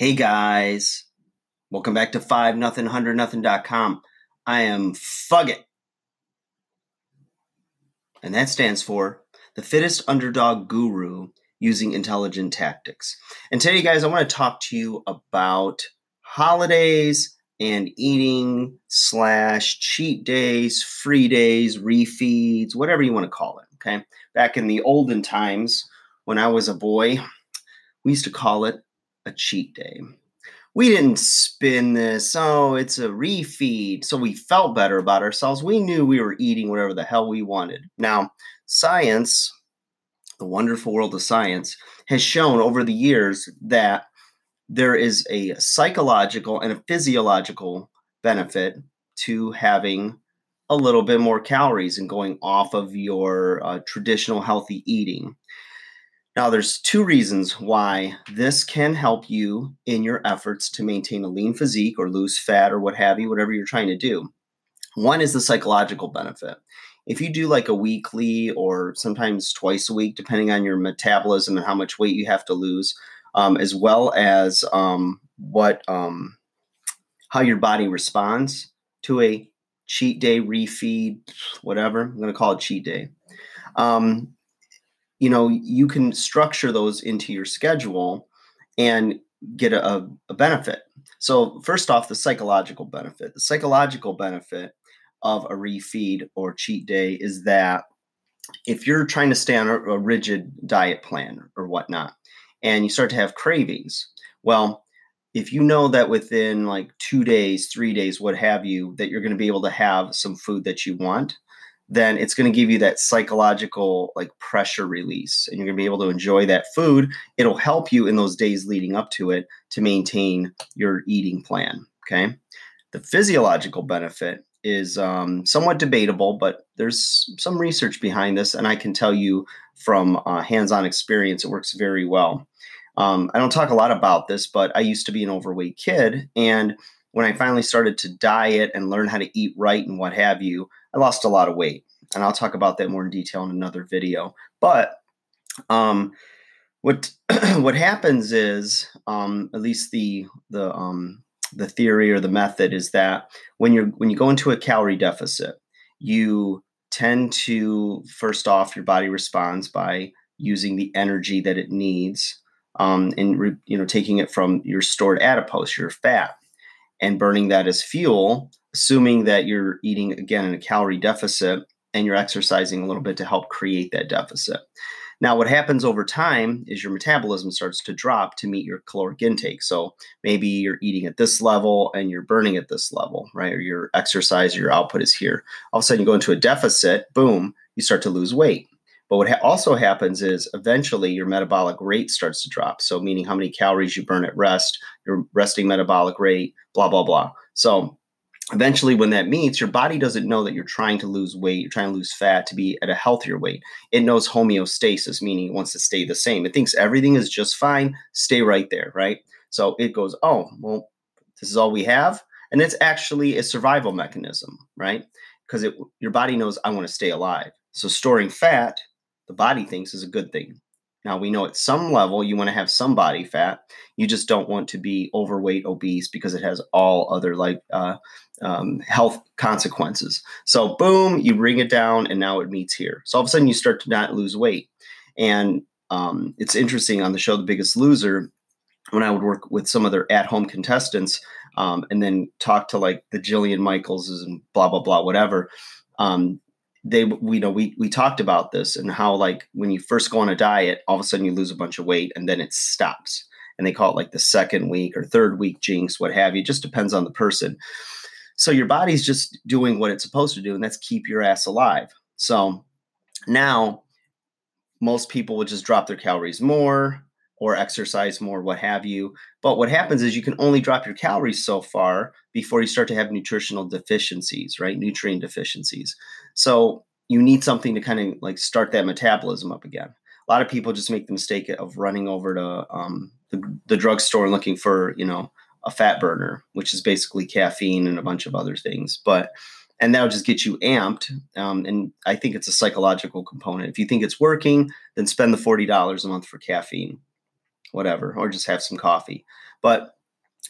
Hey guys, welcome back to 5 nothing 100 nothing.com. I am Fugget. And that stands for the fittest underdog guru using intelligent tactics. And today, guys, I want to talk to you about holidays and eating slash cheat days, free days, refeeds, whatever you want to call it. Okay. Back in the olden times when I was a boy, we used to call it a cheat day. We didn't spin this, oh, it's a refeed. So we felt better about ourselves. We knew we were eating whatever the hell we wanted. Now, science, the wonderful world of science, has shown over the years that there is a psychological and a physiological benefit to having a little bit more calories and going off of your uh, traditional healthy eating. Now, there's two reasons why this can help you in your efforts to maintain a lean physique or lose fat or what have you, whatever you're trying to do. One is the psychological benefit. If you do like a weekly or sometimes twice a week, depending on your metabolism and how much weight you have to lose, um, as well as um, what um, how your body responds to a cheat day, refeed, whatever. I'm going to call it cheat day. Um, you know, you can structure those into your schedule and get a, a benefit. So, first off, the psychological benefit. The psychological benefit of a refeed or cheat day is that if you're trying to stay on a, a rigid diet plan or whatnot, and you start to have cravings, well, if you know that within like two days, three days, what have you, that you're going to be able to have some food that you want, then it's going to give you that psychological like pressure release and you're going to be able to enjoy that food. It'll help you in those days leading up to it to maintain your eating plan okay? The physiological benefit is um, somewhat debatable but there's some research behind this and i can tell you from uh, hands-on experience it works very well. Um, i don't talk a lot about this but i used to be an overweight kid and when i finally started to diet and learn how to eat right and what have you I lost a lot of weight, and I'll talk about that more in detail in another video. But um, what what happens is, um, at least the the um, the theory or the method is that when you're when you go into a calorie deficit, you tend to first off your body responds by using the energy that it needs um, and re, you know taking it from your stored adipose, your fat, and burning that as fuel assuming that you're eating again in a calorie deficit and you're exercising a little bit to help create that deficit. Now, what happens over time is your metabolism starts to drop to meet your caloric intake. So maybe you're eating at this level and you're burning at this level, right? Or your exercise, your output is here. All of a sudden, you go into a deficit, boom, you start to lose weight. But what ha- also happens is eventually your metabolic rate starts to drop. So, meaning how many calories you burn at rest, your resting metabolic rate, blah, blah, blah. So, eventually when that meets your body doesn't know that you're trying to lose weight you're trying to lose fat to be at a healthier weight. It knows homeostasis meaning it wants to stay the same. It thinks everything is just fine stay right there right? So it goes oh well this is all we have. And it's actually a survival mechanism right? Because it your body knows i want to stay alive. So storing fat the body thinks is a good thing now we know at some level you want to have some body fat. You just don't want to be overweight, obese because it has all other like uh, um, health consequences. So boom, you bring it down, and now it meets here. So all of a sudden you start to not lose weight. And um, it's interesting on the show The Biggest Loser when I would work with some of their at-home contestants um, and then talk to like the Jillian Michaelses and blah blah blah whatever. Um, they we you know we we talked about this and how like when you first go on a diet all of a sudden you lose a bunch of weight and then it stops and they call it like the second week or third week jinx what have you it just depends on the person so your body's just doing what it's supposed to do and that's keep your ass alive so now most people would just drop their calories more or exercise more, what have you. But what happens is you can only drop your calories so far before you start to have nutritional deficiencies, right? Nutrient deficiencies. So you need something to kind of like start that metabolism up again. A lot of people just make the mistake of running over to um, the, the drugstore and looking for, you know, a fat burner, which is basically caffeine and a bunch of other things. But and that'll just get you amped. Um, and I think it's a psychological component. If you think it's working, then spend the forty dollars a month for caffeine whatever, or just have some coffee. But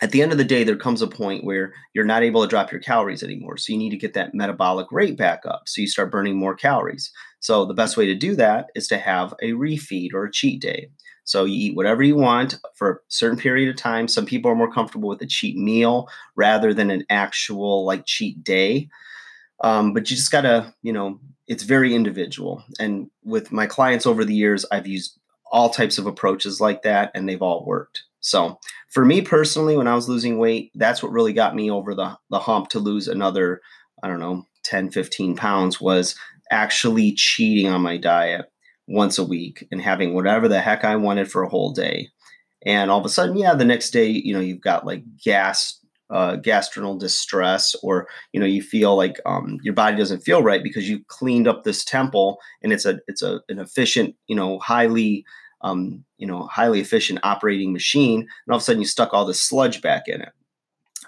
at the end of the day, there comes a point where you're not able to drop your calories anymore. So you need to get that metabolic rate back up. So you start burning more calories. So the best way to do that is to have a refeed or a cheat day. So you eat whatever you want for a certain period of time. Some people are more comfortable with a cheat meal rather than an actual like cheat day. Um, but you just gotta, you know, it's very individual. And with my clients over the years, I've used all types of approaches like that, and they've all worked. So for me personally, when I was losing weight, that's what really got me over the, the hump to lose another, I don't know, 10, 15 pounds was actually cheating on my diet once a week and having whatever the heck I wanted for a whole day. And all of a sudden, yeah, the next day, you know, you've got like gas, uh, gastrinal distress, or you know, you feel like um, your body doesn't feel right because you cleaned up this temple, and it's a it's a an efficient, you know, highly um, you know, highly efficient operating machine, and all of a sudden you stuck all this sludge back in it.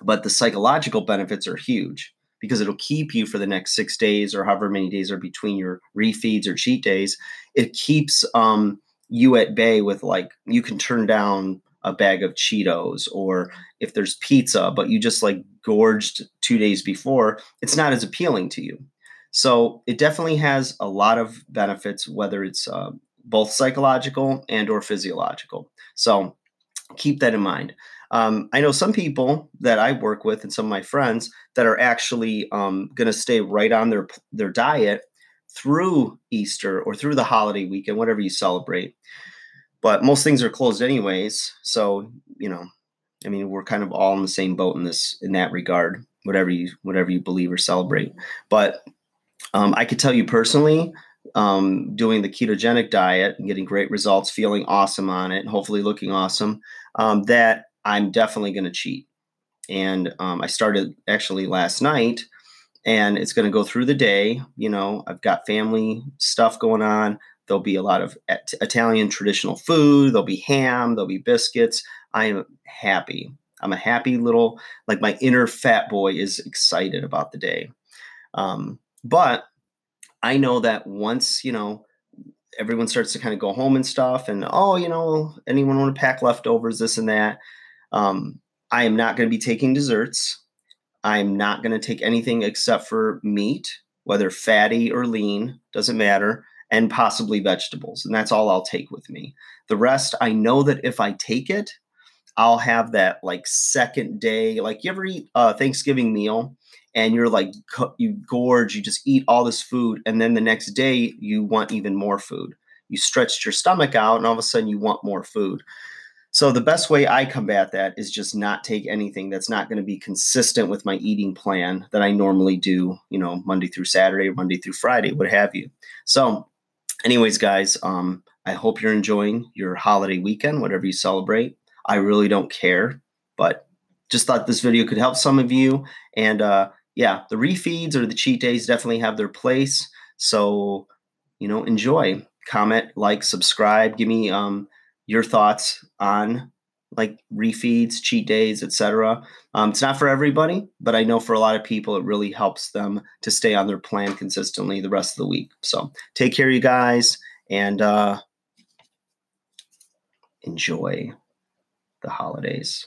But the psychological benefits are huge because it'll keep you for the next six days or however many days are between your refeeds or cheat days. It keeps um, you at bay with like you can turn down a bag of Cheetos or if there's pizza, but you just like gorged two days before, it's not as appealing to you. So it definitely has a lot of benefits, whether it's uh, both psychological and or physiological. So keep that in mind. Um, I know some people that I work with and some of my friends that are actually um, going to stay right on their their diet through Easter or through the holiday weekend, whatever you celebrate. But most things are closed anyways, so you know, I mean, we're kind of all in the same boat in this in that regard. Whatever you whatever you believe or celebrate, but um, I could tell you personally, um, doing the ketogenic diet and getting great results, feeling awesome on it, hopefully looking awesome, um, that I'm definitely going to cheat. And um, I started actually last night, and it's going to go through the day. You know, I've got family stuff going on. There'll be a lot of Italian traditional food. There'll be ham. There'll be biscuits. I am happy. I'm a happy little, like my inner fat boy is excited about the day. Um, but I know that once, you know, everyone starts to kind of go home and stuff, and oh, you know, anyone want to pack leftovers, this and that. Um, I am not going to be taking desserts. I'm not going to take anything except for meat, whether fatty or lean, doesn't matter, and possibly vegetables. And that's all I'll take with me. The rest, I know that if I take it, I'll have that like second day, like you ever eat a Thanksgiving meal and you're like you gorge you just eat all this food and then the next day you want even more food. You stretched your stomach out and all of a sudden you want more food. So the best way i combat that is just not take anything that's not going to be consistent with my eating plan that i normally do you know monday through saturday monday through friday what have you. So anyways guys um i hope you're enjoying your holiday weekend whatever you celebrate. I really don't care but just thought this video could help some of you and uh yeah, the refeeds or the cheat days definitely have their place. So, you know, enjoy. Comment, like, subscribe. Give me um, your thoughts on like refeeds, cheat days, etc. Um, it's not for everybody, but I know for a lot of people, it really helps them to stay on their plan consistently the rest of the week. So take care, you guys, and uh, enjoy the holidays.